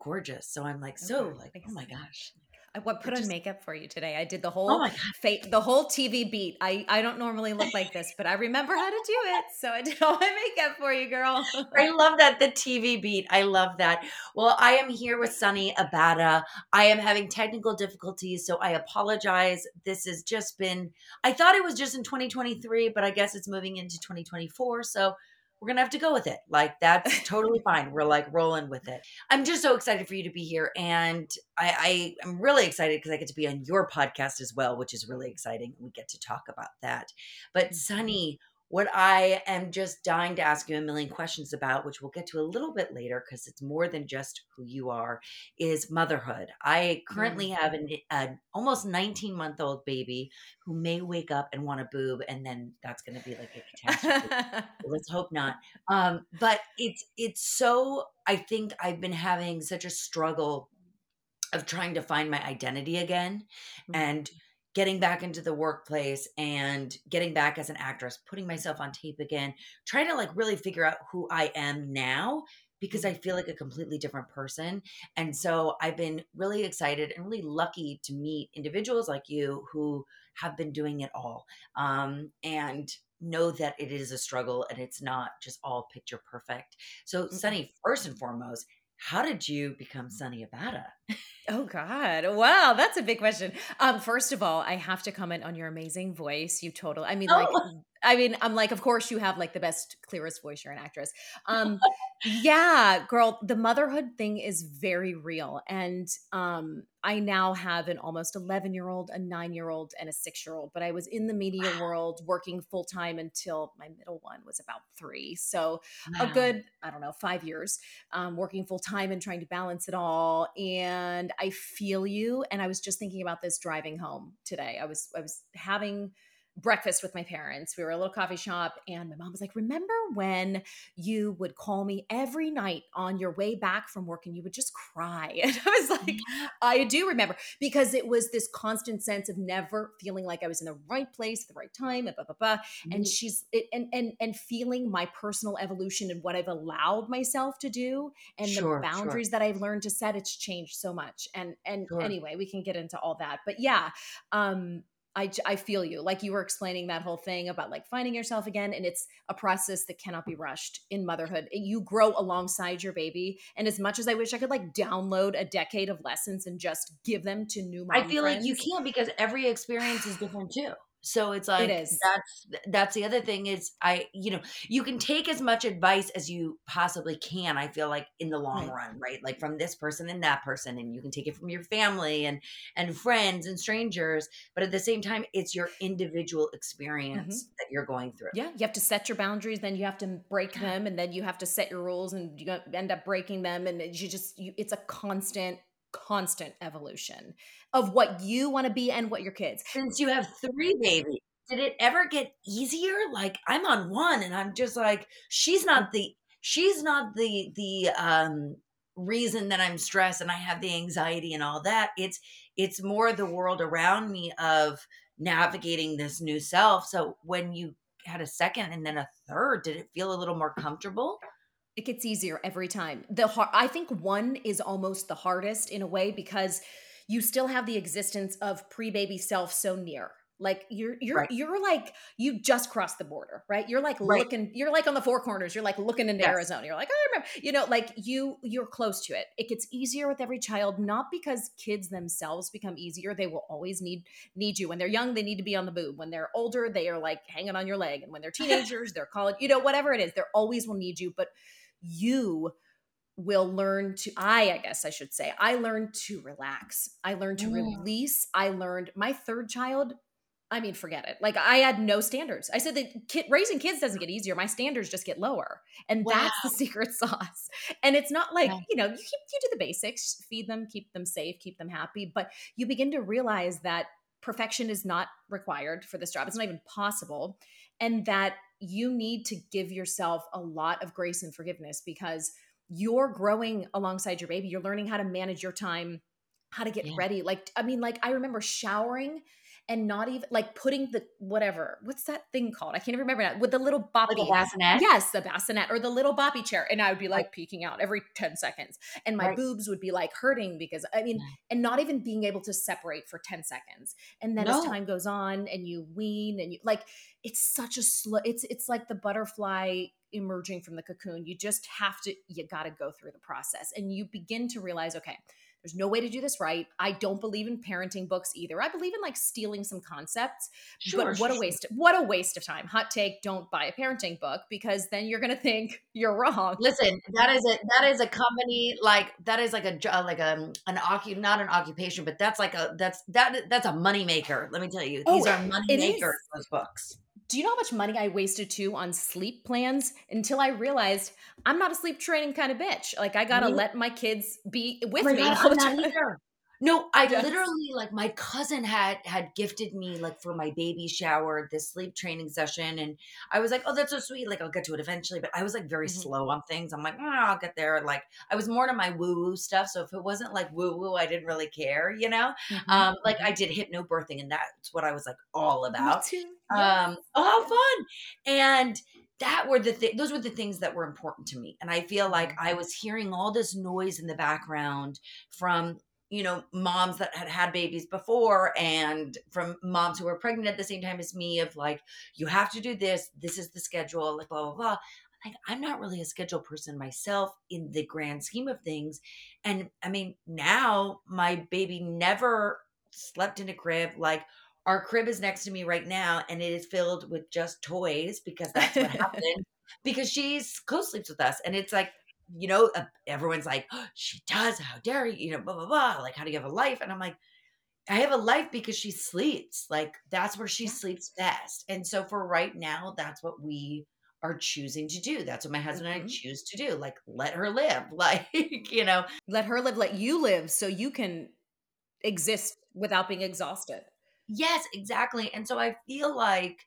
gorgeous. So I'm like, so like, oh thanks oh my gosh. I what put on just- makeup for you today. I did the oh whole Oh my God. the whole TV beat. I I don't normally look like this, but I remember how to do it, so I did all my makeup for you, girl. I love that the TV beat. I love that. Well, I am here with Sonni Abatta. I am having technical difficulties, so I apologize. This has just been I thought it was just in 2023, but I guess it's moving into 2024. So we're gonna have to go with it. Like that's totally fine. We're like rolling with it. I'm just so excited for you to be here, and I, I am really excited because I get to be on your podcast as well, which is really exciting. We get to talk about that. But mm-hmm. Sonni, what I am just dying to ask you a million questions about, which we'll get to a little bit later because it's more than just who you are, is motherhood. I currently have an, an almost 19 month old baby who may wake up and want a boob, and then that's going to be like a catastrophe. Let's hope not. Um, but it's it's so. I think I've been having such a struggle of trying to find my identity again, and getting back into the workplace and getting back as an actress, putting myself on tape again, trying to like really figure out who I am now because I feel like a completely different person. And so I've been really excited and really lucky to meet individuals like you who have been doing it all um, and know that it is a struggle and it's not just all picture perfect. So, Sonni, first and foremost, how did you become Sonni Abatta? Oh God! Wow, that's a big question. Um, first of all, I have to comment on your amazing voice. You total. I mean, like, Oh. I mean, I'm like, of course, you have like the best, clearest voice. You're an actress. Um, yeah, girl, the motherhood thing is very real, and um, I now have an almost 11 year old, a nine year old, and a six year old. But I was in the media world working full time until my middle one was about three. So a good, I don't know, five years um, working full time and trying to balance it all. And I feel you. And I was just thinking about this driving home today. I was I was having breakfast with my parents. We were at a little coffee shop, and my mom was like, "Remember when you would call me every night on your way back from work, and you would just cry?" And I was like, I do remember because it was this constant sense of never feeling like I was in the right place at the right time, and blah blah blah and Mm, she's it, and and and feeling my personal evolution and what I've allowed myself to do and Sure, the sure. boundaries that I've learned to set it's changed so much and and Sure. anyway we can get into all that but yeah um I, I feel you like you were explaining that whole thing about like finding yourself again and it's a process that cannot be rushed in motherhood you grow alongside your baby and as much as i wish i could like download a decade of lessons and just give them to new mom I feel like you can't because every experience is different too. So it's like that's that's the other thing is I you know you can take as much advice as you possibly can. I feel like in the long Right. run, right? Like from this person and that person, and you can take it from your family and and friends and strangers. But at the same time, it's your individual mm-hmm. experience that you're going through. Yeah, you have to set your boundaries, then you have to break them, and then you have to set your rules, and you end up breaking them, and you just you, it's a constant, constant evolution of what you want to be and what your kids. Since you have three babies, did it ever get easier? Like I'm on one, and I'm just like she's not the she's not the the um reason that I'm stressed and I have the anxiety and all that. It's it's more the world around me of navigating this new self. So when you had a second and then a third, did it feel a little more comfortable? It gets easier every time. The har- I think one is almost the hardest in a way because you still have the existence of pre-baby self so near. Like you're you're Right. you're like you just crossed the border, right? You're like Right. looking you're like on the four corners. You're like looking into Yes. Arizona. You're like, I remember, you know, like you you're close to it. It gets easier with every child, not because kids themselves become easier. They will always need need you. When they're young, they need to be on the boob. When they're older, they are like hanging on your leg. And when they're teenagers, they're college, you know, whatever it is, they're always will need you. But you will learn to i i guess i should say i learned to relax. I learned to Mm. release. I learned my third child i mean forget it. Like i had no standards. I said that kid, raising kids doesn't get easier. My standards just get lower. And that's the secret sauce. And it's not like Wow. you know you keep you do the basics feed them keep them safe keep them happy but you begin to realize that perfection is not required for this job. It's not even possible. And that you need to give yourself a lot of grace and forgiveness because you're growing alongside your baby. You're learning how to manage your time, how to get Yeah. ready. Like, I mean, like, I remember showering and not even like putting the whatever what's that thing called? I can't even remember now with the little boppy. Like bassinet? yes the bassinet or the little boppy chair and i would be like peeking out every 10 seconds and my Right. boobs would be like hurting because i mean and not even being able to separate for 10 seconds and then as time goes on and you wean and you like it's such a slow it's it's like the butterfly emerging from the cocoon you just have to you got to go through the process and you begin to realize okay there's no way to do this right i don't believe in parenting books either i believe in like stealing some concepts Sure, but what a waste what a waste of time hot take don't buy a parenting book because then you're going to think you're wrong Listen, that is a that is a company like that is like a uh, like a an occu not an occupation, but that's like a that's that that's a money maker. Let me tell you, these Oh, are money it makers. Those books. Do you know how much money I wasted too on sleep plans until I realized I'm not a sleep training kind of bitch. Like I gotta Me- let my kids be with Oh me God, I'm not either. No, I Yes. literally like my cousin had had gifted me like for my baby shower this sleep training session, and I was like, oh, that's so sweet. Like I'll get to it eventually, but I was like very Mhm. slow on things. I'm like, oh, I'll get there. Like I was more to my woo woo stuff, so if it wasn't like woo woo, I didn't really care, you know. Mm-hmm. Um, like I did hypnobirthing, and that's what I was like all about. Me too. Um, oh, how fun! And that were the th- those were the things that were important to me. And I feel like. I was hearing all this noise in the background from you know moms that had had babies before and from moms who were pregnant at the same time as me of like you have to do this this is the schedule like blah blah blah like i'm not really a schedule person myself in the grand scheme of things and i mean now my baby never slept in a crib like our crib is next to me right now and it is filled with just toys because that's what happened because she's co-sleeps with us and it's like you know uh, everyone's like oh, she does how dare you you know blah blah blah like how do you have a life and i'm like i have a life because she sleeps like that's where she sleeps best and so for right now that's what we are choosing to do that's what my husband and i Mhm. choose to do like let her live like you know Let her live, let you live so you can exist without being exhausted. Yes, exactly. And so I feel like,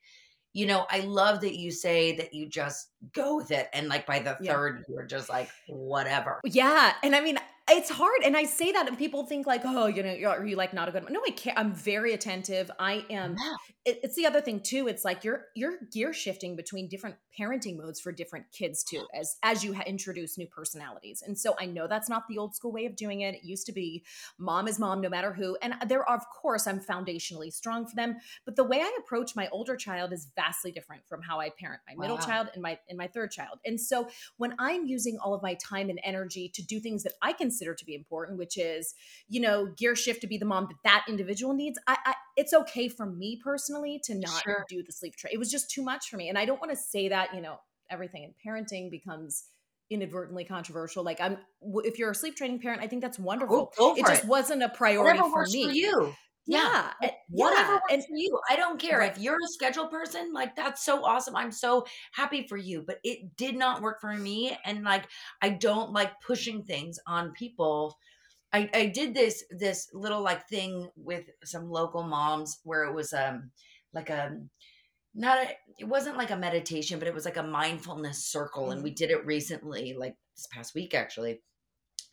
you know, I love that you say that you just go with it. And like by the Yeah. third, you're just like, whatever. Yeah, and I mean it's hard, and I say that, and people think like, "Oh, you know, you're, are you like not a good?" No, I can't. I'm very attentive. I am. Yeah. It, it's the other thing too. It's like you're you're gear shifting between different parenting modes for different kids too, as as you ha- introduce new personalities. And so I know that's not the old school way of doing it. It used to be mom is mom no matter who, and there are of course I'm foundationally strong for them, but the way I approach my older child is vastly different from how I parent my middle Wow. child and my and my third child. And so when I'm using all of my time and energy to do things that I consider to be important, which is, you know, gear shift to be the mom that that individual needs, I, I it's okay for me personally to not Sure. do the sleep train. It was just too much for me, and I don't want to say that. You know, everything in parenting becomes inadvertently controversial. Like I'm, if you're a sleep training parent, I think that's oh, wonderful. go it just it. wasn't a priority Whatever for me. for you. Yeah, and- Whatever yeah, and- for you. I don't care. Right. If you're a schedule person, like that's so awesome. I'm so happy for you. But it did not work for me. And like I don't like pushing things on people. I, I did this this little like thing with some local moms where it was um like a not a it wasn't like a meditation but it was like a mindfulness circle and we did it recently like this past week actually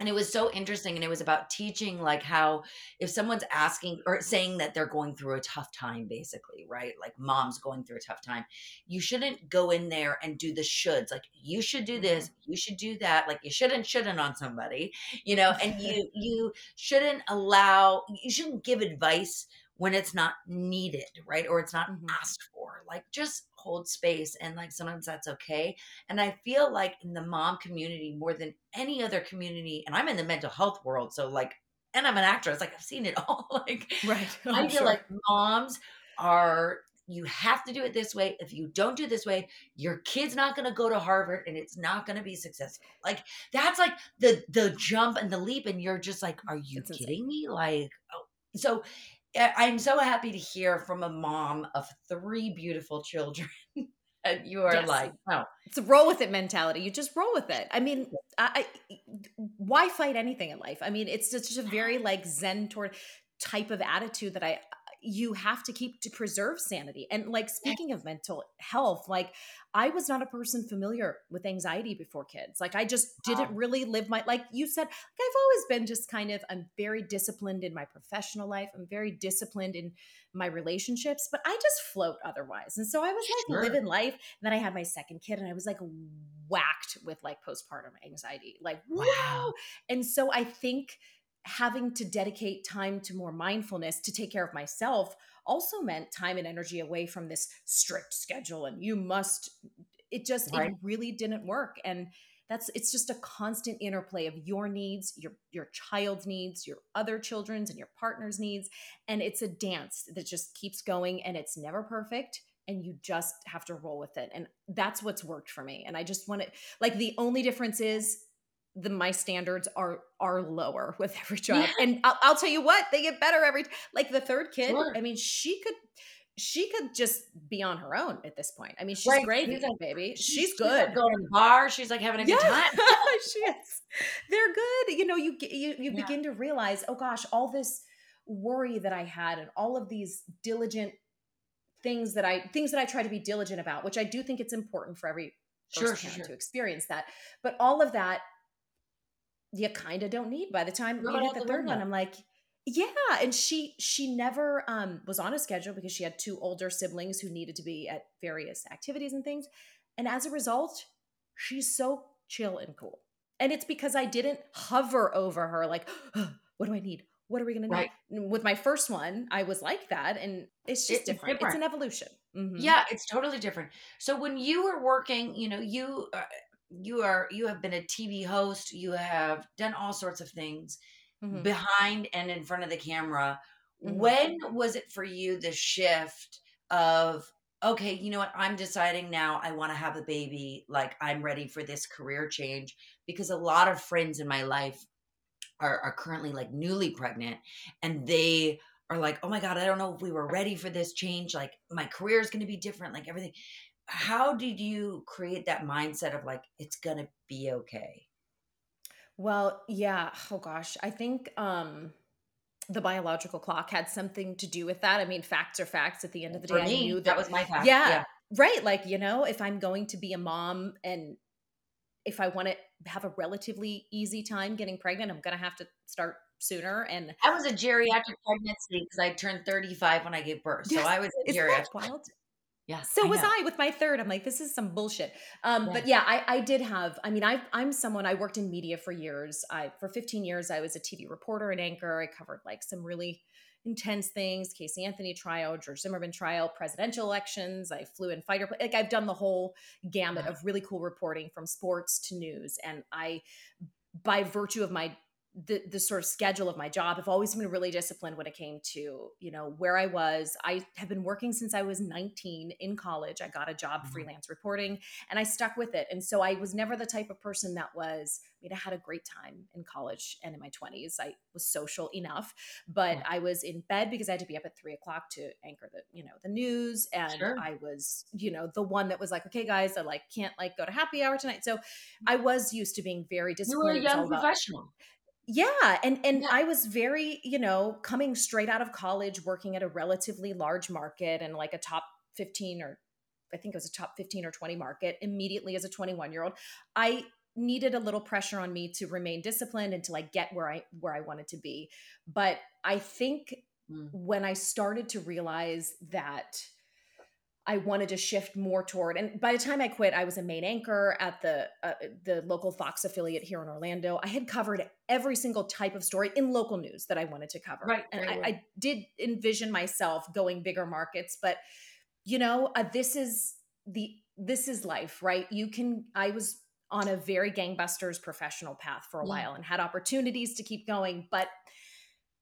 and it was so interesting and it was about teaching like how if someone's asking or saying that they're going through a tough time basically right? Like mom's going through a tough time you shouldn't go in there and do the shoulds like you should do this mm-hmm. you should do that like you shouldn't shouldn't on somebody you know? And you you shouldn't allow you shouldn't give advice when it's not needed right or it's not Mhm. asked for like just hold space and like sometimes that's okay and i feel like in the mom community more than any other community and i'm in the mental health world so like and i'm an actress like i've seen it all like Right. i I'm feel sure. like moms are you have to do it this way if you don't do it this way your kid's not going to go to harvard and it's not going to be successful like that's like the the jump and the leap and you're just like are you It's insane. kidding me like oh. so I- i'm so happy to hear from a mom of three beautiful children and you are Yes. like oh it's a roll with it mentality. You just roll with it. I mean, I, I why fight anything in life? I mean, it's just a very like Zen toward type of attitude that I you have to keep to preserve sanity. And like speaking of mental health, like I was not a person familiar with anxiety before kids. Like I just didn't really live my like you said, like I've always been just kind of I'm very disciplined in my professional life. I'm very disciplined in my relationships, but I just float otherwise. And so I was like Sure. living life. And then I had my second kid and I was like whacked with like postpartum anxiety. Like, Wow. wow. And so I think having to dedicate time to more mindfulness to take care of myself also meant time and energy away from this strict schedule and you must it just Right. it really didn't work. And that's it's just a constant interplay of your needs your your child's needs your other children's and your partner's needs. And it's a dance that just keeps going and it's never perfect and you just have to roll with it. And that's what's worked for me. And i just want to like the only difference is the my standards are are lower with every child and I'll, I'll tell you what they get better every like the third kid Sure. i mean she could she could just be on her own at this point i mean she's Right, gravy she's like- baby she's, like good going to the bar. She's like having a good time. she is. They're good. You know, you you you Yeah. begin to realize, oh gosh, all this worry that I had and all of these diligent things that I things that I try to be diligent about, which I do think it's important for every Sure, first sure, sure. to experience that. But all of that you kind of don't need by the time you get the the third one. I'm like, yeah. And she she never um was on a schedule because she had two older siblings who needed to be at various activities and things. And as a result, she's so chill and cool. And it's because I didn't hover over her like, what do I need? What are we gonna need? Right. With my first one, I was like that, and it's just It's different. It's an evolution. Mhm. Yeah, it's totally different. So when you were working, you know, you uh, you are you have been a TV host, you have done all sorts of things Mhm. behind and in front of the camera. Mhm. When was it for you the shift of okay, you know what? I'm deciding now I want to have a baby, like I'm ready for this career change because a lot of friends in my life are, are currently like newly pregnant and they are like, oh my God, I don't know if we were ready for this change. Like my career is going to be different, like everything. How did you create that mindset of like, it's to be okay? Well, yeah. Oh gosh. I think um the biological clock had something to do with that. I mean, facts are facts at the end of the For day. I knew that, that, was my path. yeah, right. Like, you know, if I'm going to be a mom and if I want to have a relatively easy time getting pregnant, I'm to have to start sooner. And I was a geriatric pregnancy because I turned 35 when I gave birth. So I was a isn't geriatric. that wild? Yeah. So was know. I with my third. I'm like, this is some bullshit. Um, Yeah. But yeah, I, I did have. I mean, I, I'm someone. I worked in media for years. I for 15 years, I was a TV reporter and anchor. I covered like some really intense things: Casey Anthony trial, George Zimmerman trial, presidential elections. I flew in fighter. Like I've done the whole gamut Wow. of really cool reporting from sports to news. And I, by virtue of my the the sort of schedule of my job i've always been really disciplined when it came to you know where I was. I have been working since I was 19 in college. I got a job Mhm. freelance reporting and I stuck with it. And so I was never the type of person that was I mean I had a great time in college and in my 20s. I was social enough, but Yeah. I was in bed because I had to be up at three o'clock to anchor the you know the news and Sure. I was you know the one that was like okay guys I like can't like go to happy hour tonight. So I was used to being very disciplined You were a young professional. Yeah, and and Yeah. I was very, you know, coming straight out of college, working at a relatively large market and like a top 15 or I think it was a top 15 or 20 market immediately as a 21-year-old. I needed a little pressure on me to remain disciplined and to like get where I where I wanted to be. But I think Mm. when I started to realize that I wanted to shift more toward, and by the time I quit, I was a main anchor at the uh, the local Fox affiliate here in Orlando. I had covered every single type of story in local news that I wanted to cover, Right, and right, I, right. I did envision myself going bigger markets. But you know, uh, this is the this is life, right? You can. I was on a very gangbusters professional path for a Yeah. while and had opportunities to keep going, but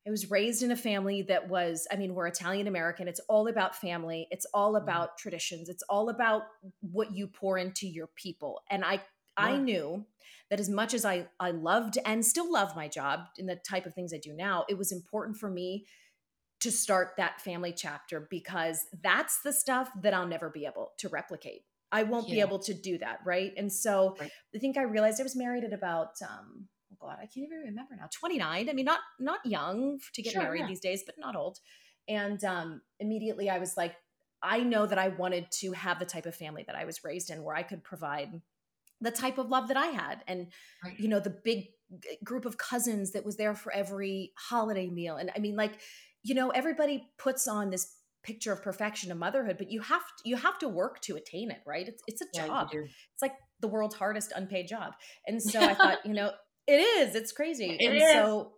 I was raised in a family that was, I mean, we're Italian American. It's all about family. It's all Mhm. about traditions. It's all about what you pour into your people. And I I knew that as much as I I loved and still love my job in the type of things I do now, it was important for me to start that family chapter because that's the stuff that I'll never be able to replicate. I won't be able to do that, right? And so Right. I think I realized I was married at about um god, I can't even remember now. 29. I mean not not young to get Sure, married yeah. these days, but not old. And um, immediately I was like, I know that I wanted to have the type of family that I was raised in where I could provide the type of love that I had. And, Right. you know, the big group of cousins that was there for every holiday meal. And I mean, like, you know, everybody puts on this picture of perfection of motherhood, but you have to, you have to work to attain it, right? It's, it's a Yeah, job. It's like the world's hardest unpaid job. And so I thought, you know, it is, it's crazy. It and is. so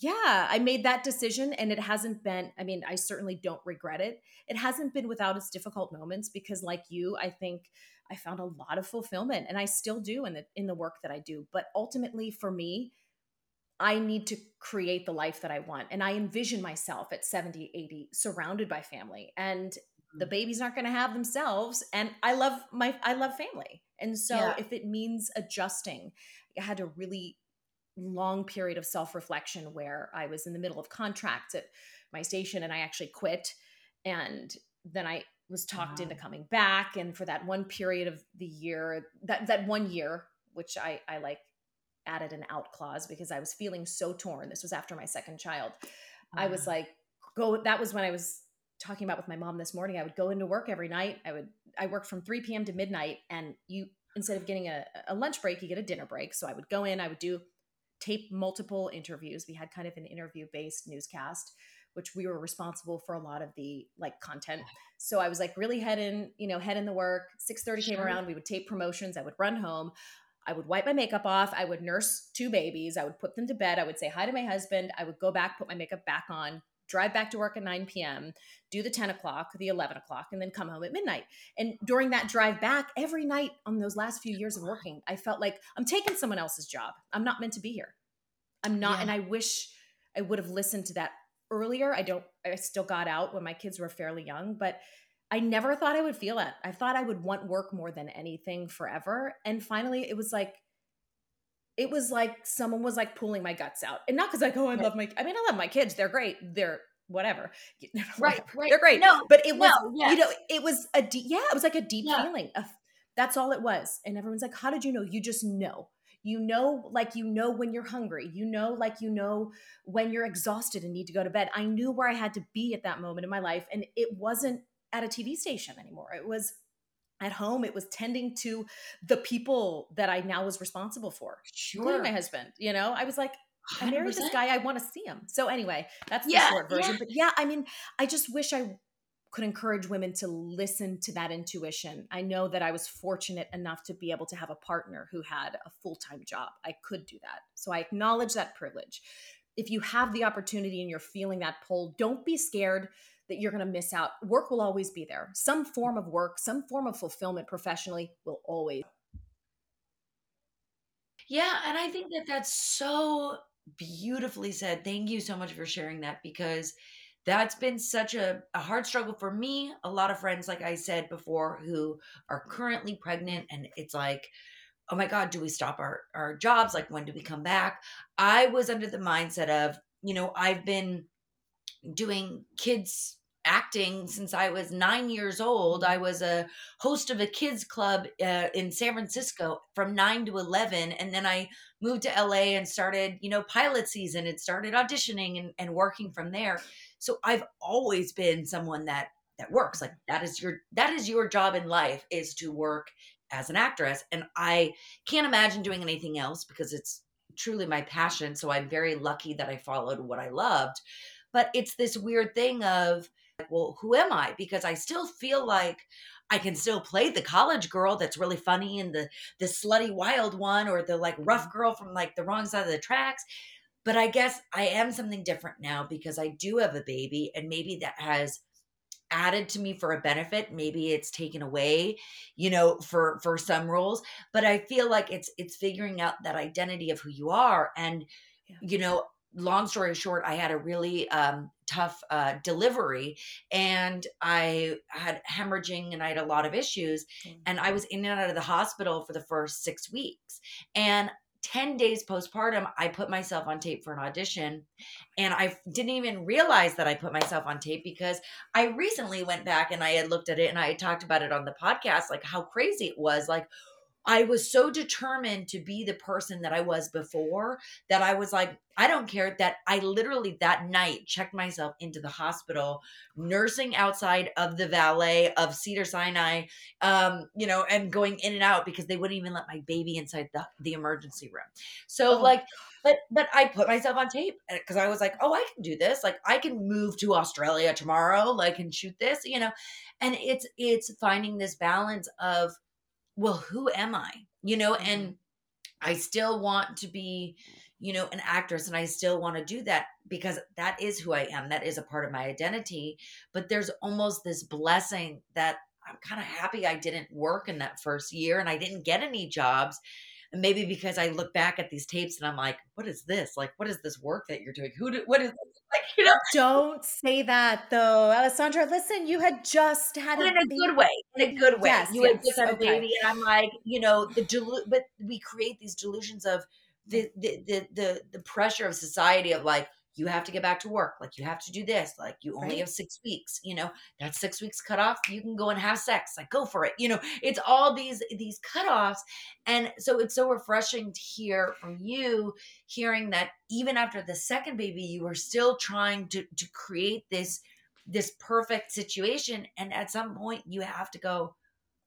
yeah, I made that decision and it hasn't been, I mean, I certainly don't regret it. It hasn't been without its difficult moments because like you, I think I found a lot of fulfillment and I still do in the in the work that I do. But ultimately for me, I need to create the life that I want. And I envision myself at 70, 80 surrounded by family. And the Mhm. babies aren't going to have themselves and I love my I love family. And so Yeah. if it means adjusting, I had to really long period of self-reflection where I was in the middle of contracts at my station and I actually quit. And then I was talked Wow. into coming back. And for that one period of the year that that one year which I I like added an out clause because I was feeling so torn. This was after my second child. I was like go that was when I was talking about with my mom this morning. I would go into work every night. I would I worked from 3 p.m. to midnight. And you instead of getting a, a lunch break you get a dinner break. So I would go in I would do tape multiple interviews we had kind of an interview based newscast which we were responsible for a lot of the like content so I was like really head in you know head in the work 6:30 came Sure. around we would tape promotions I would run home I would wipe my makeup off. I would nurse two babies. I would put them to bed. I would say hi to my husband. I would go back, put my makeup back on, drive back to work at 9 p.m., do the 10 o'clock, the 11 o'clock, and then come home at midnight. And during that drive back, every night on those last few years of working, I felt like I'm taking someone else's job. I'm not meant to be here. I'm not. Yeah. And I wish I would have listened to that earlier. I don't, I still got out when my kids were fairly young, but I never thought I would feel that. I thought I would want work more than anything forever. And finally, it was like, it was like someone was like pulling my guts out. And not because like, oh, I love my, I mean, I love my kids. They're great. They're whatever. Right, Whatever. right. They're great. No, but it was, no, yes. you know, it was a deep, yeah, it was like a deep Yeah. feeling. Of, that's all it was. And everyone's like, how did you know? You just know. You know, like you know when you're hungry. You know, like you know when you're exhausted and need to go to bed. I knew where I had to be at that moment in my life. And it wasn't at a TV station anymore. It was at home. It was tending to the people that I now was responsible for, including my husband. You know, I was like, I married this guy. I want to see him. So anyway, that's the Yeah, short version. yeah. But yeah, I mean, I just wish I could encourage women to listen to that intuition. I know that I was fortunate enough to be able to have a partner who had a full time job. I could do that. So I acknowledge that privilege. If you have the opportunity and you're feeling that pull, don't be scared that you're going to miss out. Work will always be there. Some form of work, some form of fulfillment professionally will always. Yeah, and I think that that's so beautifully said. Thank you so much for sharing that because that's been such a, a hard struggle for me. A lot of friends, like I said before, who are currently pregnant, and it's like, oh my God, do we stop our, our jobs? Like, when do we come back? I was under the mindset of, you know, I've been doing kids acting since I was nine years old. I was a host of a kids club uh, in San Francisco from nine to 11. And then I moved to LA and started, you know, pilot season and started auditioning and, and working from there. So I've always been someone that that works like that is your that is your job in life is to work as an actress and i can't imagine doing anything else because it's truly my passion so i'm very lucky that i followed what i loved but it's this weird thing of like, well who am i? because i still feel like i can still play the college girl that's really funny and the the slutty wild one or the like rough mm-hmm. girl from like the wrong side of the tracks but i guess i am something different now because i do have a baby and maybe that has added to me for a benefit. Maybe it's taken away you know for for some roles but i feel like it's it's figuring out that identity of who you are and Yeah. you know long story short i had a really um tough uh delivery and i had hemorrhaging and i had a lot of issues and I was in and out of the hospital for the first six weeks. And 10 days postpartum, I put myself on tape for an audition. And I didn't even realize that I put myself on tape because I recently went back and I had looked at it and I had talked about it on the podcast, like how crazy it was. Like, I was so determined to be the person that I was before that I was like, I don't care that I literally that night checked myself into the hospital, nursing outside of the valet of Cedar Sinai, um, you know, and going in and out because they wouldn't even let my baby inside the, the emergency room. So, Oh, like, but but I put myself on tape because I was like, oh, I can do this. Like, I can move to Australia tomorrow, like, and shoot this, you know. And it's it's finding this balance of well, who am I? You know, and mm-hmm. I still want to be, you know, an actress and I still want to do that because that is who I am. That is a part of my identity. But there's almost this blessing that I'm kind of happy I didn't work in that first year and I didn't get any jobs. And maybe because I look back at these tapes and I'm like, what is this? Like, what is this work that you're doing? Who do, what is this? Like, you know, Don't say that though, Alessandra. Listen, you had just had but a in a baby. good way, in a good way. Yes, you had just had a okay. baby, and I'm like, you know, the delu- but we create these delusions of the the the the, the pressure of society of like you have to get back to work, like you have to do this, like you only Right. have six weeks, you know, that six weeks cut off, you can go and have sex, like go for it, you know. It's all these these cutoffs, and so it's so refreshing to hear from you, hearing that even after the second baby, you were still trying to to create this this perfect situation and at some point you have to go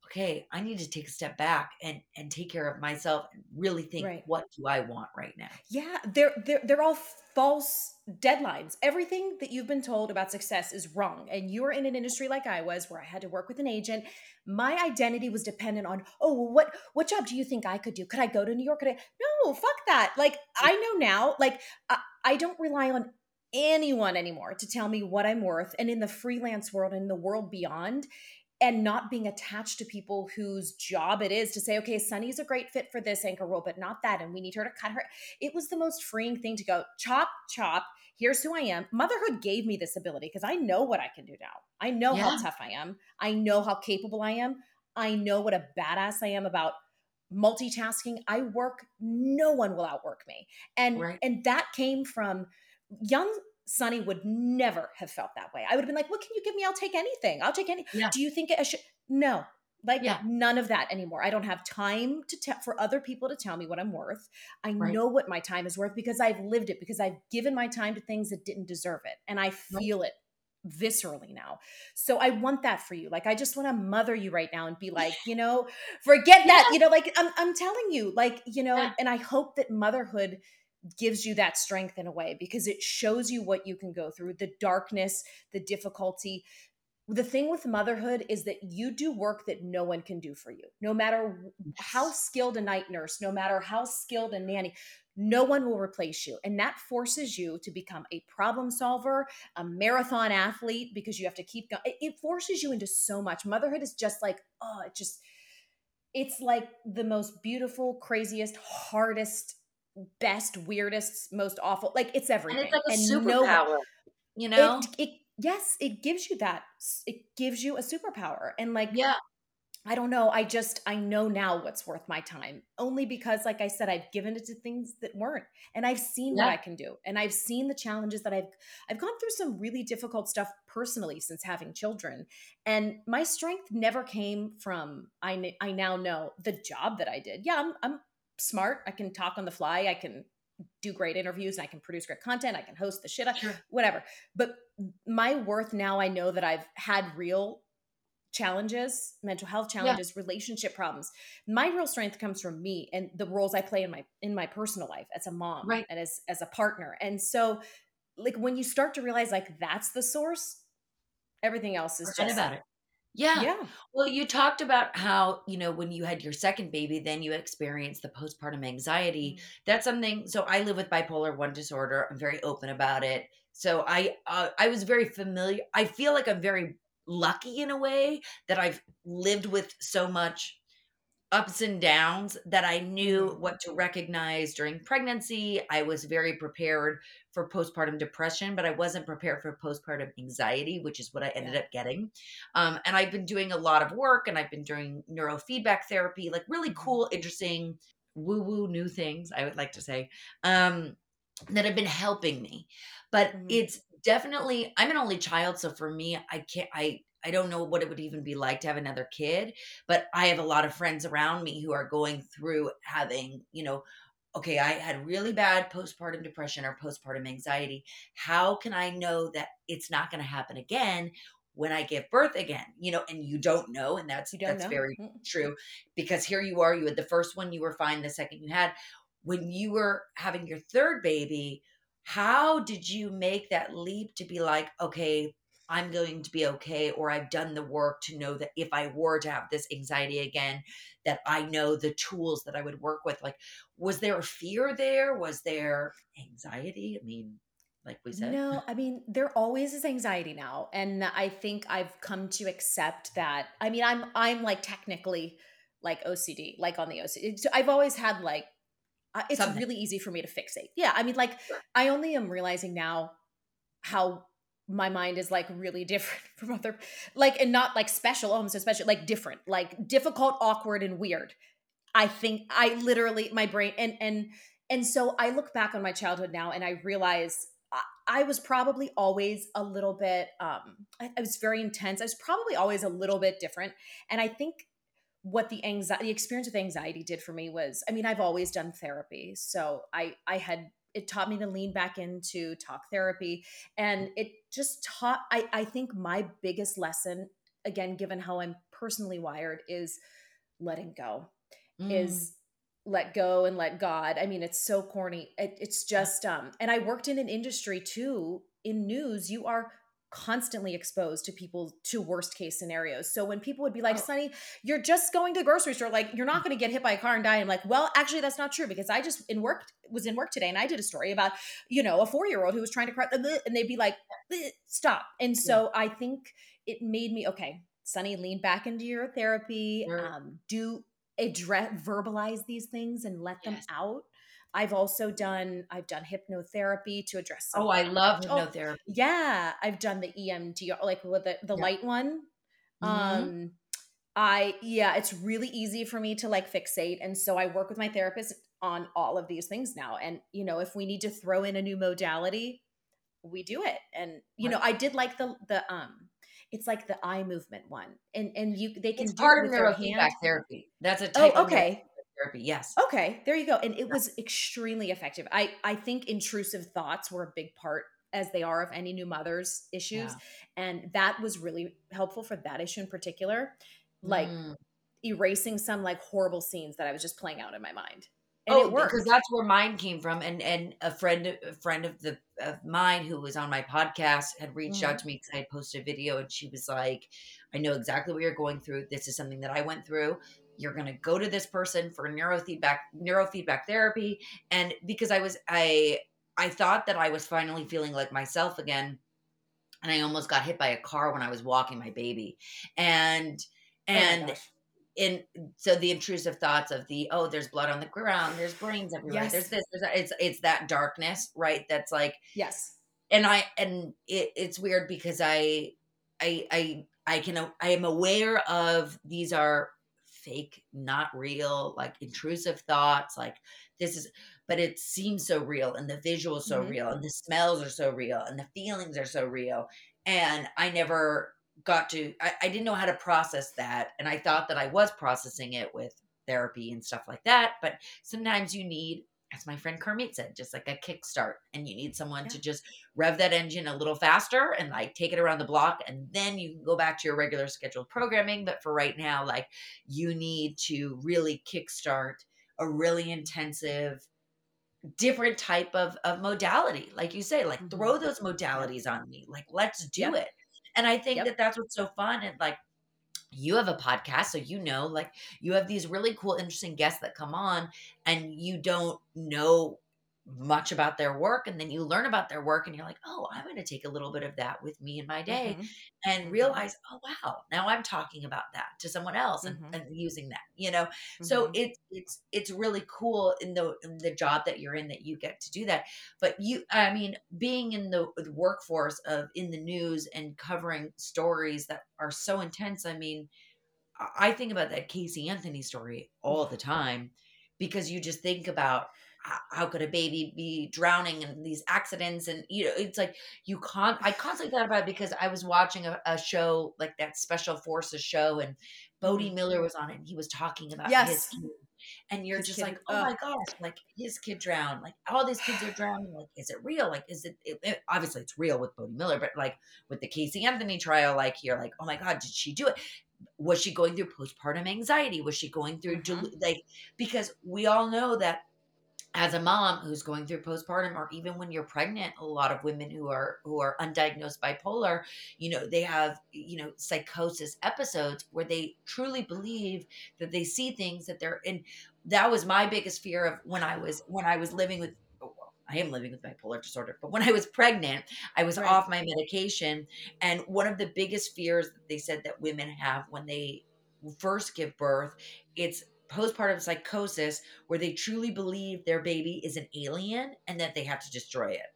okay i need to take a step back and and take care of myself and really think Right. what do i want right now Yeah, they're they're they're all false deadlines. Everything that you've been told about success is wrong. And you're in an industry like I was where I had to work with an agent. My identity was dependent on, oh, what what job do you think I could do? Could I go to New York? Could I No, fuck that. Like I know now, like I, I don't rely on anyone anymore to tell me what I'm worth. And in the freelance world and the world beyond, and not being attached to people whose job it is to say, okay, Sonni's a great fit for this anchor role, but not that. And we need her to cut her. It was the most freeing thing to go, chop, chop. Here's who I am. Motherhood gave me this ability because I know what I can do now. I know Yeah. how tough I am. I know how capable I am. I know what a badass I am about multitasking. I work, no one will outwork me. And Right. and that came from young Sonni would never have felt that way. I would have been like, "What can you give me? I'll take anything. I'll take any." Yeah. Do you think I should? No, like Yeah. none of that anymore. I don't have time to te- for other people to tell me what I'm worth. I Right. know what my time is worth because I've lived it. Because I've given my time to things that didn't deserve it, and I feel it viscerally now. So I want that for you. Like I just want to mother you right now and be like, you know, forget that. You know, like I'm I'm telling you, like you know, Yeah. and I hope that motherhood gives you that strength in a way because it shows you what you can go through the darkness the difficulty the thing with motherhood is that you do work that no one can do for you no matter how skilled a night nurse no matter how skilled a nanny no one will replace you and that forces you to become a problem solver a marathon athlete because you have to keep going it, forces you into so much motherhood is just like oh it just it's like the most beautiful craziest hardest best, weirdest, most awful. Like it's everything. and it's like a And no- superpower you know It, it yes, it gives you that. It gives you a superpower. And like yeah I don't know. I just I know now what's worth my time. Only because, like I said, I've given it to things that weren't. And I've seen Yeah. what I can do. And I've seen the challenges that I've I've gone through some really difficult stuff personally since having children. And my strength never came from I I now know the job that I did. Yeah, I'm I'm smart. I can talk on the fly. I can do great interviews and I can produce great content. I can host the shit, Sure. whatever. But my worth now, I know that I've had real challenges, mental health challenges, relationship problems. My real strength comes from me and the roles I play in my in my personal life as a mom Right. and as as a partner. And so like when you start to realize like that's the source, everything else is forget just about it yeah Yeah. Well, you talked about how, you know, when you had your second baby, then you experienced the postpartum anxiety. Mm-hmm. That's something. So I live with bipolar 1 disorder. I'm very open about it. So I uh, I was very familiar. I feel like I'm very lucky in a way that I've lived with so much ups and downs that I knew Mhm. what to recognize during pregnancy. I was very prepared for postpartum depression, but I wasn't prepared for postpartum anxiety, which is what I ended Yeah. up getting. Um, and I've been doing a lot of work and I've been doing neurofeedback therapy, like really Mhm. cool, interesting, woo woo new things, I would like to say, um, that have been helping me. But Mhm. it's definitely, I'm an only child. So for me, I can't, I, I don't know what it would even be like to have another kid, but I have a lot of friends around me who are going through having, you know, okay, I had really bad postpartum depression or postpartum anxiety. How can I know that it's not going to happen again when I give birth again? You know, and you don't know, and that's You don't that's know. very Mm. true because here you are, you had the first one, you were fine the second you had. When you were having your third baby, how did you make that leap to be like, okay, I'm going to be okay, or I've done the work to know that if I were to have this anxiety again, that I know the tools that I would work with? Like, was there a fear there? Was there anxiety? I mean, like we said, No, I mean, there always is anxiety now. And I think I've come to accept that. I mean, I'm I'm like technically like OCD, like on the OCD. So I've always had like uh, it's Something. really easy for me to fixate. Yeah, I mean, like I only am realizing now how my mind is like really different from other like and not like special, oh, I'm so special, like different, like difficult, awkward, and weird. I think I literally my brain and and and so I look back on my childhood now and I realize I, I was probably always a little bit um I, I was very intense. I was probably always a little bit different. And I think what the anxiety the experience with anxiety did for me was I mean, I've always done therapy. So I I had it taught me to lean back into talk therapy and it just taught I, I think my biggest lesson again given how i'm personally wired is letting go Mm, is let go and let god i mean it's so corny it, it's just um and i worked in an industry too in news you are constantly exposed to people to worst case scenarios. So when people would be like Oh. Sonni you're just going to the grocery store like you're not going to get hit by a car and die. I'm like well actually that's not true because i just in work was in work today and i did a story about you know a four year old who was trying to cry and they'd be like stop. And so i think it made me okay Sonni lean back into your therapy Sure. um, do address verbalize these things and let them out i've also done i've done hypnotherapy to address oh, I love Oh, hypnotherapy. yeah i've done the emdr like with the, the Yeah. light one Mhm. um i yeah it's really easy for me to like fixate and so i work with my therapist on all of these things now and you know if we need to throw in a new modality we do it and you know i did like the the um it's like the eye movement one and and you they can it's do part it of with their neurofeedback therapy. That's a oh type of okay therapy. Yes. Okay, there you go. And it was extremely effective. I I think intrusive thoughts were a big part as they are of any new mother's issues Yeah. and that was really helpful for that issue in particular. Like Mm. erasing some like horrible scenes that I was just playing out in my mind. And oh, it because that's where mine came from, and and a friend a friend of the of mine who was on my podcast had reached Mm-hmm. out to me because I had posted a video, and she was like, "I know exactly what you're going through. This is something that I went through. You're going to go to this person for neurofeedback neurofeedback therapy." And because I was I I thought that I was finally feeling like myself again, and I almost got hit by a car when I was walking my baby, and Oh and gosh. and so the intrusive thoughts of the oh there's blood on the ground there's brains everywhere Yes. there's this there's that. it's it's that darkness right that's like yes. and i and it, it's weird because i i i i can i am aware of these are fake not real like intrusive thoughts like this is but it seems so real and the visuals so Mhm. real and the smells are so real and the feelings are so real and i never got to I, I didn't know how to process that and i thought that i was processing it with therapy and stuff like that but sometimes you need as my friend kermit said just like a kickstart. And you need someone to just rev that engine a little faster and like take it around the block. And then you can go back to your regular scheduled programming. But for right now like you need to really kickstart a really intensive different type of of modality. Like you say like Mhm. throw those modalities on me. Like let's do Yep. it. And i think Yep. that that's what's so fun. And like you have a podcast so you know like you have these really cool interesting guests that come on and you don't know much about their work and then you learn about their work and you're like oh i'm going to take a little bit of that with me in my day Mhm. and Mhm. realize oh wow now i'm talking about that to someone else and, Mhm. and using that you know so Mhm. it's it's it's really cool in the in the job that you're in that you get to do that but you i mean being in the, the workforce of in the news and covering stories that are so intense i mean i think about that casey anthony story all the time because you just think about how, could a baby be drowning in these accidents? And you know it's like you can't i constantly thought about it because i was watching a, a show like that special forces show and Bode Miller was on it and he was talking about his Yes. kid and you're His just kid- like oh my gosh like his kid drowned like all these kids are drowning like is it real? Like is it, it, it- obviously it's real with Bode Miller but like with the casey anthony trial like you're like oh my god did she do it? Was she going through postpartum anxiety? Was she going through Mhm. delu- like because we all know that as a mom who's going through postpartum or even when you're pregnant a lot of women who are who are undiagnosed bipolar you know they have you know psychosis episodes where they truly believe that they see things that they're in that was my biggest fear of when i was when i was living with oh, I am living with bipolar disorder, but when I was pregnant, I was Right. off my medication. And one of the biggest fears that they said that women have when they first give birth, it's postpartum psychosis where they truly believe their baby is an alien and that they have to destroy it.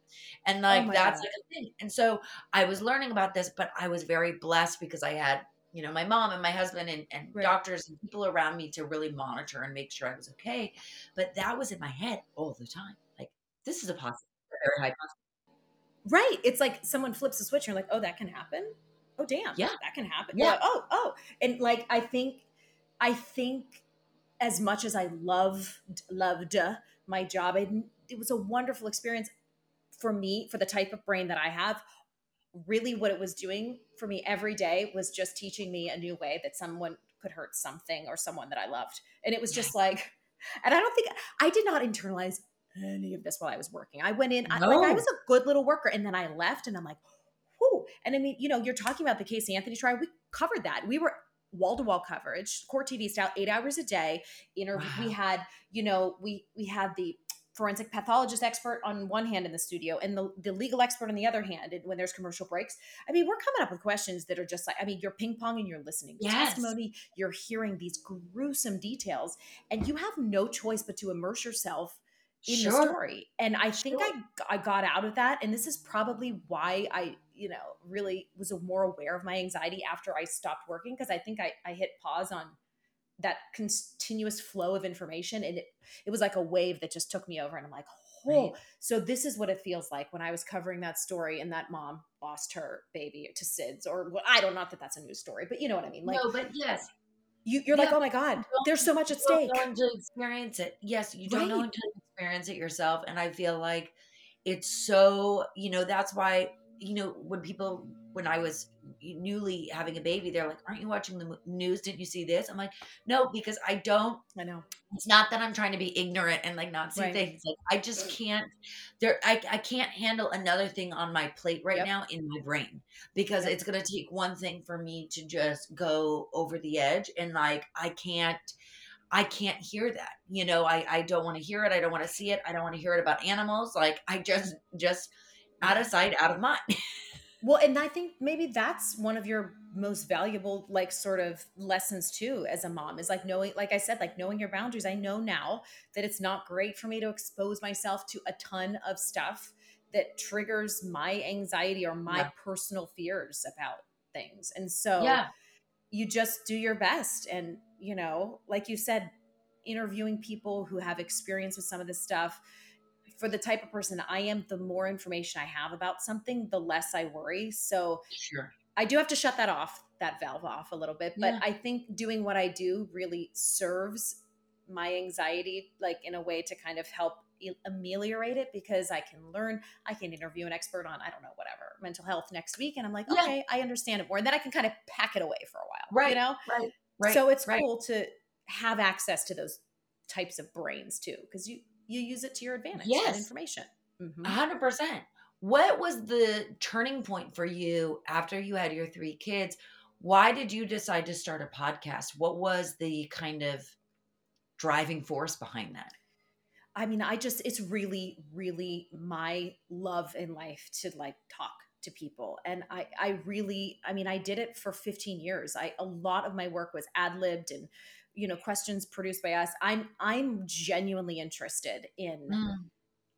And oh like Oh that's God. like a thing. And so I was learning about this, but I was very blessed because I had, you know, my mom and my husband and, and Right. doctors and people around me to really monitor and make sure I was okay. But that was in my head all the time. Like, this is a possibility, very high possibility. Right. It's like someone flips a switch and you're like, oh, that can happen. Oh, damn. Yeah. That can happen. Yeah. Like, oh, oh. And like, I think, I think as much as I loved, loved my job, I, it was a wonderful experience for me, for the type of brain that I have. Really, what it was doing for me every day was just teaching me a new way that someone could hurt something or someone that I loved. And it was just like, and I don't think I did not internalize any of this while I was working. I went in, I, like I was a good little worker, and then I left, and I'm like, whoo. And I mean, you know, you're talking about the Casey Anthony trial. We covered that. We were wall to wall coverage, court TV style, eight hours a day. Interview. Wow. We had, you know, we we had the forensic pathologist expert on one hand in the studio and the, the legal expert on the other hand and when there's commercial breaks i mean we're coming up with questions that are just like i mean you're ping ponging you're listening to Yes. testimony you're hearing these gruesome details and you have no choice but to immerse yourself in the story and i think I, I got out of that and this is probably why i you know really was more aware of my anxiety after i stopped working because i think I, I hit pause on that continuous flow of information and it, it was like a wave that just took me over and i'm like oh Right. so this is what it feels like when i was covering that story and that mom lost her baby to sids or well, i don't not that that's a news story but you know what i mean like no, but yes, you, you're like oh my god there's so much at you don't stake. know until you experience it. Yes, you don't know until you experience it yourself. And I feel like it's so, you know, that's why, you know, when people, when I was newly having a baby, they're like, aren't you watching the news? Didn't you see this? I'm like, no, because I don't i know it's not that I'm trying to be ignorant and like not see Right. things. Like I just can't there I, I can't handle another thing on my plate right Yep. now in my brain because Yep. it's gonna take one thing for me to just go over the edge and like I can't I can't hear that. You know, I, I don't want to hear it. I don't want to see it. I don't want to hear it about animals. Like I just just out of sight, out of mind. Well, and I think maybe that's one of your most valuable, like, sort of lessons too, as a mom is like knowing, like I said, like knowing your boundaries. I know now that it's not great for me to expose myself to a ton of stuff that triggers my anxiety or my Yeah. personal fears about things. And so yeah. you just do your best. And, you know, like you said, interviewing people who have experience with some of this stuff for the type of person I am, the more information I have about something, the less I worry. So Sure. I do have to shut that off, that valve off a little bit. But Yeah. I think doing what I do really serves my anxiety, like in a way to kind of help ameliorate it because I can learn, I can interview an expert on, I don't know, whatever, mental health next week. And I'm like, Yeah. okay, I understand it more. And then I can kind of pack it away for a while. Right. You know? Right. Right. so it's right. cool to have access to those types of brains too, because you you use it to your advantage. that Yes. information. Mhm. A hundred percent. What was the turning point for you after you had your three kids? Why did you decide to start a podcast? What was the kind of driving force behind that? I mean, I just it's really, really my love in life to like talk to people. And I I really I mean, I did it for 15 years. I a lot of my work was ad-libbed and you know, questions produced by us. I'm I'm genuinely interested in mm.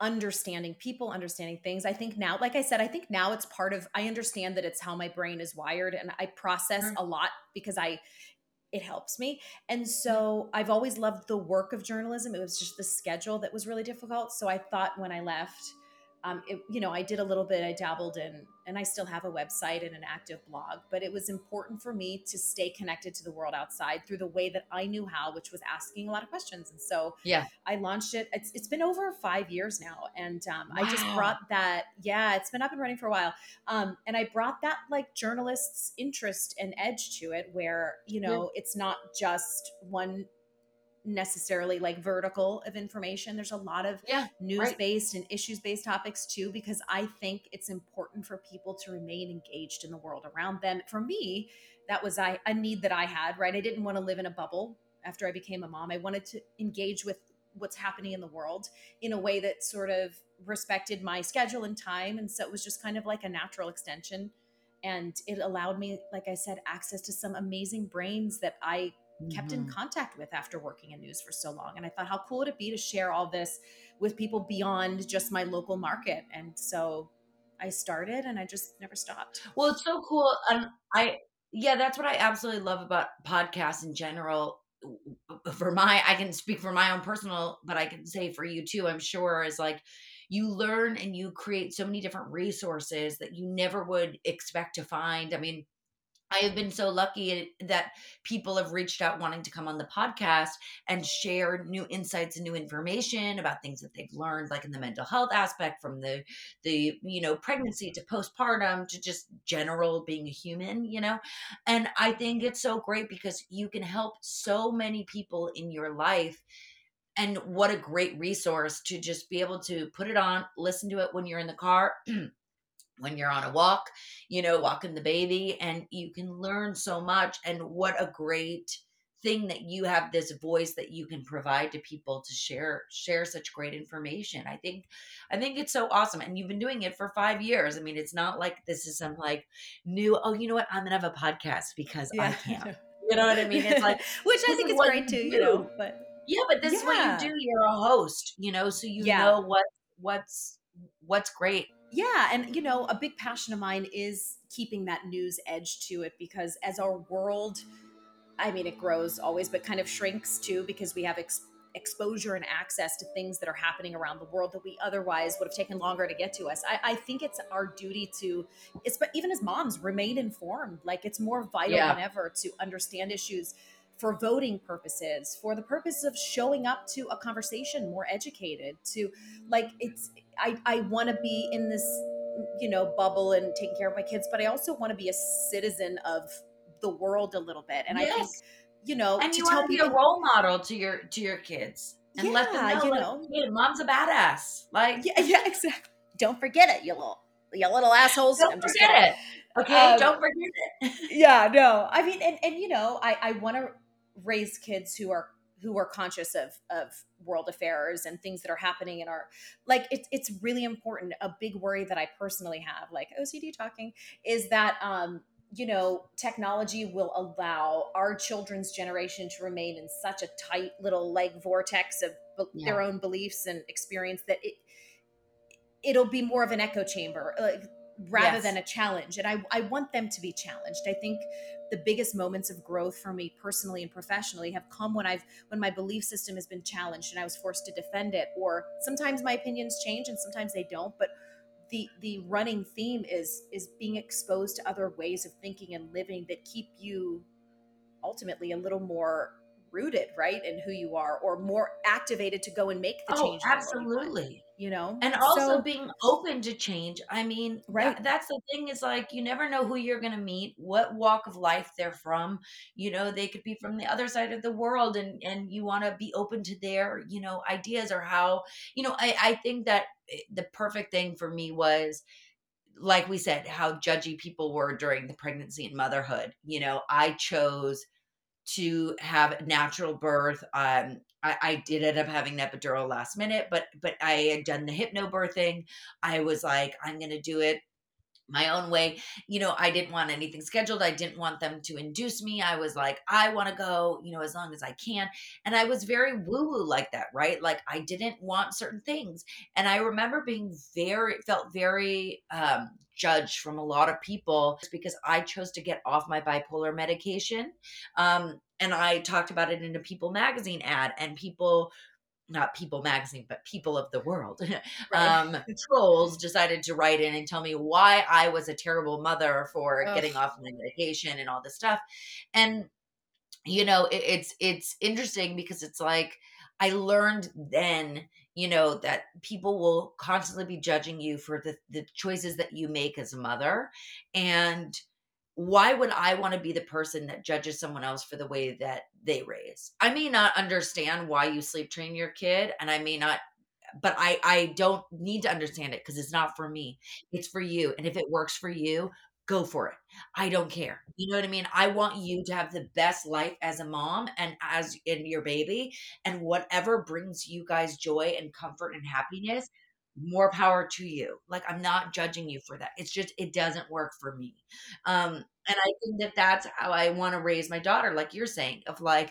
understanding people, understanding things. I think now, like I said, I think now it's part of, I understand that it's how my brain is wired and I process Sure. a lot because I, it helps me. And mm. so I've always loved the work of journalism. It was just the schedule that was really difficult. So I thought when I left, um, it, you know, I did a little bit, I dabbled in, and I still have a website and an active blog, but it was important for me to stay connected to the world outside through the way that I knew how, which was asking a lot of questions. And so Yeah. I launched it. It's, it's been over five years now. And um, I just brought that, yeah, it's been up and running for a while. Um, and I brought that like journalists' interest and edge to it, where, you know, it's not just one necessarily like vertical of information. There's a lot of Yeah, news based and issues based topics too, because I think it's important for people to remain engaged in the world around them. For me, that was I, a need that I had, right? I didn't want to live in a bubble after I became a mom. I wanted to engage with what's happening in the world in a way that sort of respected my schedule and time. And so it was just kind of like a natural extension. And it allowed me, like I said, access to some amazing brains that I kept in Mhm. contact with after working in news for so long. And I thought, how cool would it be to share all this with people beyond just my local market? And so I started and I just never stopped. Well, it's so cool. Um, I yeah, that's what I absolutely love about podcasts in general. For my, I can speak for my own personal, but I can say for you too. I'm sure is like you learn and you create so many different resources that you never would expect to find. I mean, I have been so lucky that people have reached out wanting to come on the podcast and share new insights and new information about things that they've learned, like in the mental health aspect, from the the you know pregnancy to postpartum to just general being a human, you know. And I think it's so great because you can help so many people in your life. And what a great resource to just be able to put it on, listen to it when you're in the car, when you're on a walk, you know, walking the baby, and you can learn so much. And what a great thing that you have this voice that you can provide to people to share share such great information. I think I think it's so awesome. And you've been doing it for five years. I mean, it's not like this is some like new, oh, you know what, I'm gonna have a podcast because I can't. You know what I mean? It's like which I think is great too, you know. But yeah, but this is what you do. You're a host, you know, so you Yeah. know what what's what's great. Yeah, and you know, a big passion of mine is keeping that news edge to it because as our world, I mean, it grows always, but kind of shrinks too because we have ex- exposure and access to things that are happening around the world that we otherwise would have taken longer to get to us. I, I think it's our duty to, it's but even as moms, remain informed. Like it's more vital Yeah. than ever to understand issues for voting purposes, for the purpose of showing up to a conversation more educated. To like, it's I I want to be in this you know bubble and taking care of my kids, but I also want to be a citizen of the world a little bit. And I think you know and to you tell want to be people a role model to your to your kids and let them Yeah, know, you like, know. "Hey, mom's a badass. Like, yeah yeah exactly. Don't forget it, you little you little assholes. don't I'm just forget kidding. it. Okay, Um, don't forget it. yeah no i mean and, and you know i i want to raise kids who are who are conscious of of world affairs and things that are happening in our like it's it's really important. A big worry that i personally have like ocd talking is that um you know technology will allow our children's generation to remain in such a tight little like vortex of be- their own beliefs and experience that it it'll be more of an echo chamber. Like rather Yes. than a challenge and I, I want them to be challenged i think the biggest moments of growth for me personally and professionally have come when i've when my belief system has been challenged and i was forced to defend it or sometimes my opinions change and sometimes they don't but the the running theme is is being exposed to other ways of thinking and living that keep you ultimately a little more rooted right in who you are or more activated to go and make the Oh, change in the world you want, absolutely. You know And also So- being open to change. I mean, Right. that's the thing is like you never know who you're going to meet, what walk of life they're from. You know, they could be from the other side of the world and and you want to be open to their, you know, ideas or how, you know, I I think that eh, the perfect thing for me was like we said how judgy people were during the pregnancy and motherhood. You know, I chose to have natural birth. Um, I, I did end up having an epidural last minute, but but I had done the hypnobirthing. I was like, I'm gonna do it my own way. You know, I didn't want anything scheduled. I didn't want them to induce me. I was like, I want to go, you know, as long as I can. And I was very woo woo like that, right? Like I didn't want certain things. And I remember being very, felt very um, judged from a lot of people because I chose to get off my bipolar medication. Um, and I talked about it in a People magazine ad, and people not People magazine, but people of the world, Right. um, trolls decided to write in and tell me why I was a terrible mother for Ugh. getting off my medication and all this stuff. And you know, it, it's it's interesting because it's like I learned then, you know, that people will constantly be judging you for the the choices that you make as a mother, and why would I want to be the person that judges someone else for the way that they raise? I may not understand why you sleep train your kid, and I may not, but I I don't need to understand it because it's not for me. It's for you, and if it works for you, go for it. I don't care. You know what I mean? I want you to have the best life as a mom and as in your baby, and whatever brings you guys joy and comfort and happiness. More power to you. Like I'm not judging you for that. It's just it doesn't work for me. Um, and I think that that's how I want to raise my daughter, like you're saying, of like,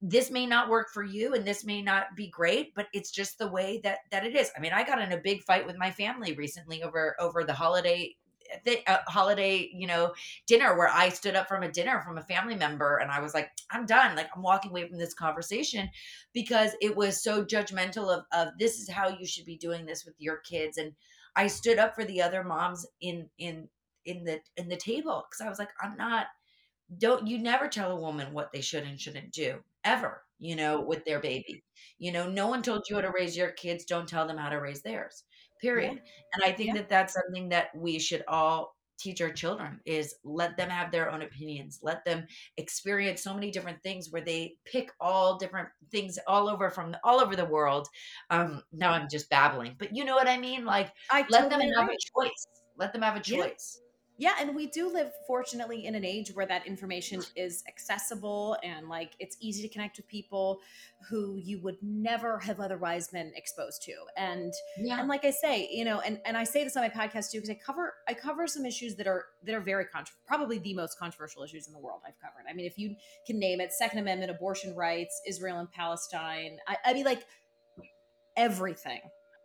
this may not work for you and this may not be great, but it's just the way that that it is. I mean, I got in a big fight with my family recently over over the holiday the uh, holiday, you know, dinner where I stood up from a dinner from a family member and I was like, I'm done. Like I'm walking away from this conversation because it was so judgmental of of this is how you should be doing this with your kids and I stood up for the other moms in in in the in the table because I was like, I'm not. Don't you never tell a woman what they should and shouldn't do ever. You know, with their baby. You know, no one told you how to raise your kids. Don't tell them how to raise theirs. Yeah. Period. And I think Yeah. that that's something that we should all teach our children is let them have their own opinions let them experience so many different things where they pick all different things all over from all over the world um now i'm just babbling but you know what i mean like I let them have a choice let them have a Yeah. choice Yeah, and we do live fortunately in an age where that information is accessible and like it's easy to connect with people who you would never have otherwise been exposed to. And yeah and like I say, you know, and and I say this on my podcast too because I cover I cover some issues that are that are very contro- probably the most controversial issues in the world I've covered. I mean, if you can name it, Second Amendment, abortion rights, Israel and Palestine. I, I mean, like everything.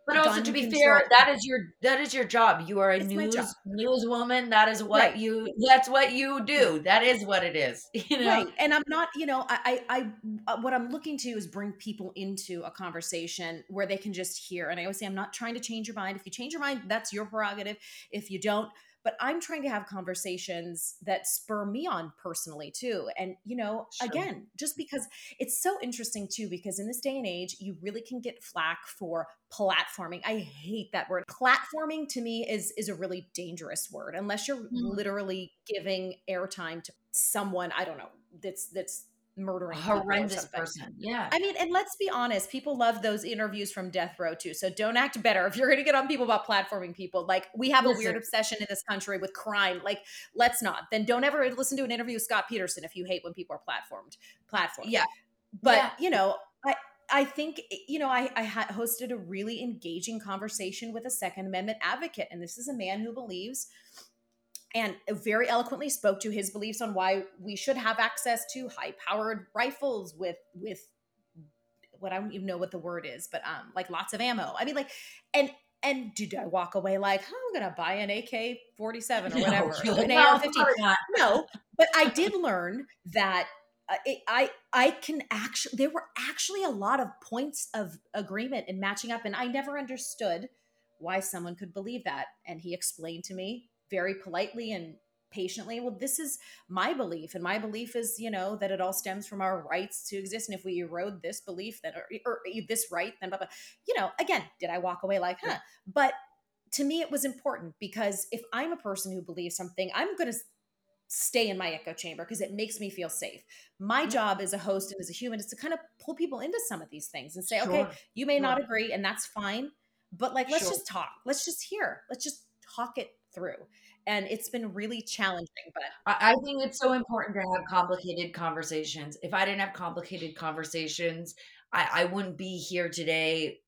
But also to be control. fair that is your that is your job you are a It's news newswoman that is what Right. you that's what you do that is what it is you know Right. And I'm not, you know, I, I, I, uh, what I'm looking to is bring people into a conversation where they can just hear. And I always say, I'm not trying to change your mind. If you change your mind, that's your prerogative. If you don't, but I'm trying to have conversations that spur me on personally too. And, you know, Sure. again, just because it's so interesting too, because in this day and age, you really can get flack for platforming. I hate that word. Platforming to me is is a really dangerous word unless you're Mhm. literally giving airtime to someone, I don't know, that's that's murdering horrendous person yeah I mean, and let's be honest, people love those interviews from death row too. So don't act better if you're going to get on people about platforming people. Like we have a weird obsession in this country with crime. Like let's not. Then don't ever listen to an interview with Scott Peterson if you hate when people are platformed. Platformed. yeah But Yeah. you know, I I think eh, you know I I ha- hosted a really engaging conversation with a Second Amendment advocate, and this is a man who believes and very eloquently spoke to his beliefs on why we should have access to high-powered rifles with with what I don't even know what the word is, but um like lots of ammo. I mean, like and and did I walk away like oh, I'm gonna buy an AK 47 or whatever, you're like, an "No, AR-15? no but i did learn that uh, it, i i can actually there were actually a lot of points of agreement and matching up and i never understood why someone could believe that and he explained to me very politely and patiently well this is my belief and my belief is you know that it all stems from our rights to exist and if we erode this belief that or, or this right then blah blah you know again did i walk away like huh but to me it was important because if i'm a person who believes something i'm going to stay in my echo chamber because it makes me feel safe. My job as a host and as a human is to kind of pull people into some of these things and say, okay, you may not agree, and that's fine, but like, let's Sure. just talk. Let's just hear. Let's just talk it through. And it's been really challenging, but I, think it's so important to have complicated conversations. If I didn't have complicated conversations, I, I wouldn't be here today,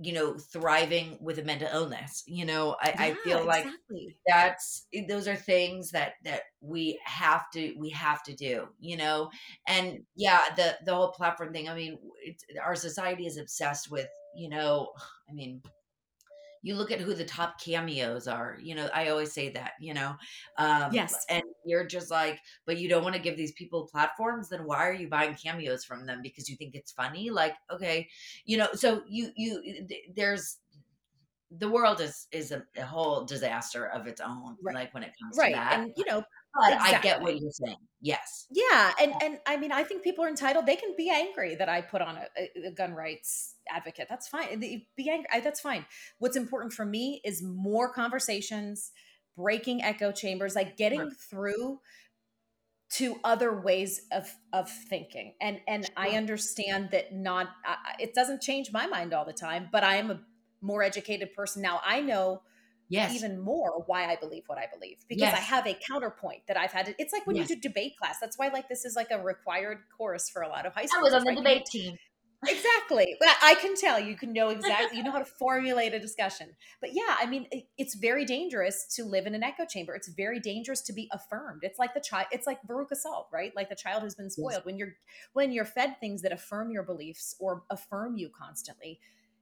you know, thriving with a mental illness. You know, I, I feel like exactly. that's those are things that that we have to we have to do you know and yeah the the whole platform thing i mean it's, our society is obsessed with you know i mean you look at who the top cameos are you know i always say that you know um Yes. and you're just like, but you don't want to give these people platforms, then why are you buying cameos from them? Because you think it's funny? Like, okay, you know, so you, you, there's, the world is is a, a whole disaster of its own Right. like when it comes right to that and you know but i get what you're saying yes Yeah, and and I mean, I think people are entitled. They can be angry that I put on a, a- gun rights advocate. That's fine. Be angry. I, that's fine. What's important for me is more conversations, breaking echo chambers, like getting Right. through to other ways of of thinking. And and I understand that not I- it doesn't change my mind all the time, but I am a more educated person now. I know yes even more why I believe what I believe because I have a counterpoint that I've had. To, it's like when Yes. you do debate class. That's why like this is like a required course for a lot of high school. i was on the debate team Exactly. But I can tell you can know exactly you know how to formulate a discussion. But yeah, I mean it, it's very dangerous to live in an echo chamber. It's very dangerous to be affirmed. It's like the child it's like Veruca Salt, right? Like the child who's been spoiled. When you're when you're fed things that affirm your beliefs or affirm you constantly,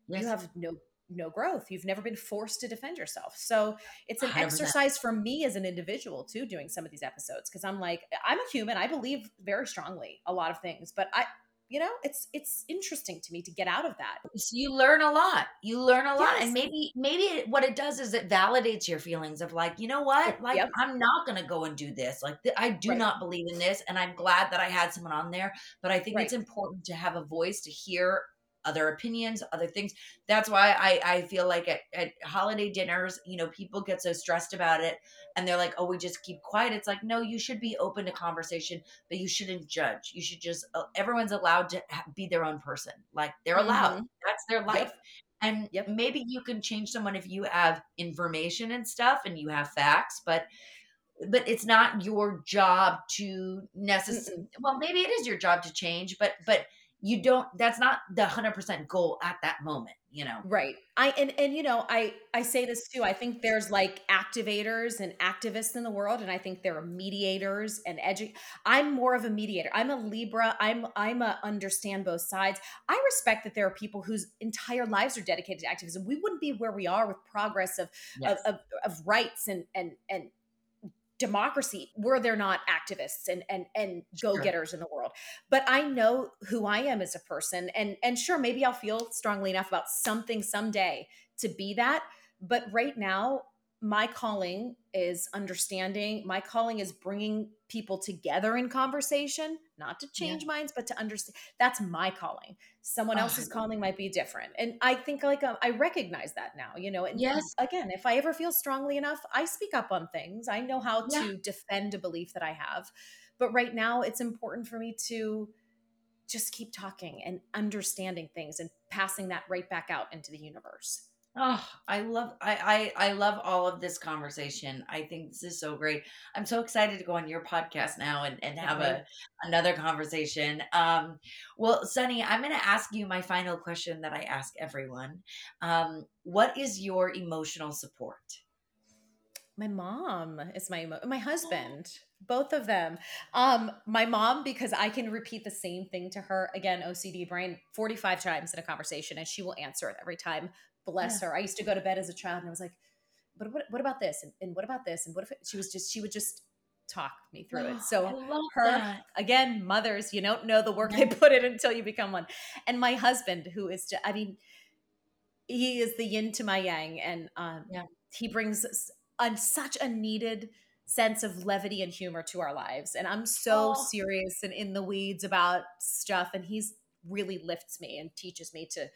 yes. you have no no growth. You've never been forced to defend yourself. So it's an 100%. exercise for me as an individual too doing some of these episodes because i'm like i'm a human. I believe very strongly a lot of things but i you know it's it's interesting to me to get out of that. So you learn a lot. You learn a lot. And maybe maybe what it does is it validates your feelings of like you know what? Like Yep. i'm not gonna go and do this. Like th- i do Right. not believe in this and i'm glad that i had someone on there. But i think it's important to have a voice to hear other opinions other things. That's why i i feel like at, at holiday dinners you know people get so stressed about it and they're like oh we just keep quiet. It's like no you should be open to conversation but you shouldn't judge. You should just uh, everyone's allowed to be their own person. Like they're allowed. That's their life. And Yep. maybe you can change someone if you have information and stuff and you have facts but but it's not your job to necessarily well maybe it is your job to change but but you don't that's not the 100% goal at that moment you know? Right. I and and you know i i say this too i think there's like activators and activists in the world and i think there are mediators and edu i'm more of a mediator. I'm a libra. I'm i'm a understand both sides. I respect that there are people whose entire lives are dedicated to activism. We wouldn't be where we are with progress of Yes. of, of, of rights and and and democracy were there not activists and and and go-getters in the world. But i know who i am as a person and and sure maybe i'll feel strongly enough about something someday to be that. But right now my calling is understanding my calling is bringing people together in conversation not to Yeah. change minds but to understand that's my calling someone Oh, else's calling might be different and i think like um, i recognize that now you know and Yes. again if i ever feel strongly enough i speak up on things i know how Yeah. to defend a belief that i have but right now it's important for me to just keep talking and understanding things and passing that right back out into the universe Oh, I love I, I I love all of this conversation. I think this is so great. I'm so excited to go on your podcast now and, and have a another conversation. Um, well, Sonni, I'm going to ask you my final question that I ask everyone. Um, what is your emotional support? my mom is my emo- my husband both of them um my mom because i can repeat the same thing to her again ocd brain 45 times in a conversation and she will answer it every time bless her. I used to go to bed as a child and i was like but what, what about this? And, and what about this? And what if it, she was just she would just talk me through it. So her that. again mothers you don't know the work they put in until you become one. And my husband who is just i mean he is the yin to my yang and um Yeah. he brings such a needed sense of levity and humor to our lives. And i'm so Aw. serious and in the weeds about stuff and he's really lifts me and teaches me to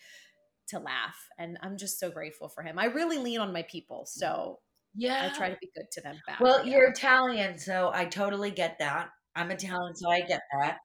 to laugh and i'm just so grateful for him i really lean on my people so Yeah. i try to be good to them back Well, you're Italian, so I totally get that. I'm Italian, so I get that.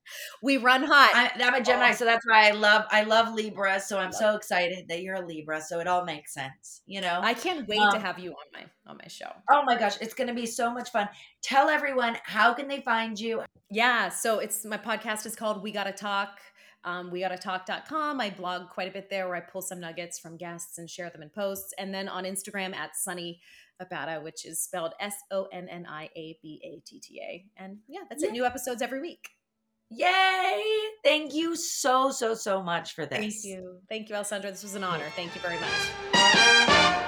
we run hot I, I'm a Gemini, Oh. so that's why I love I love Libra. So I'm Love so excited that you're a Libra. So it all makes sense, you know. i can't wait to Um, have you on my on my show oh my gosh, it's gonna be so much fun. Tell everyone how can they find you? Yeah, so it's my podcast is called We Gotta Talk. Um, talk.com. I blog quite a bit there where I pull some nuggets from guests and share them in posts. And then on Instagram at Sonni Abatta, which is spelled S O N N I A B A T T A. And yeah, that's Yeah. it. New episodes every week. Yay! Thank you so so so much for this. Thank you. Thank you, Alessandra. This was an honor. Thank you very much.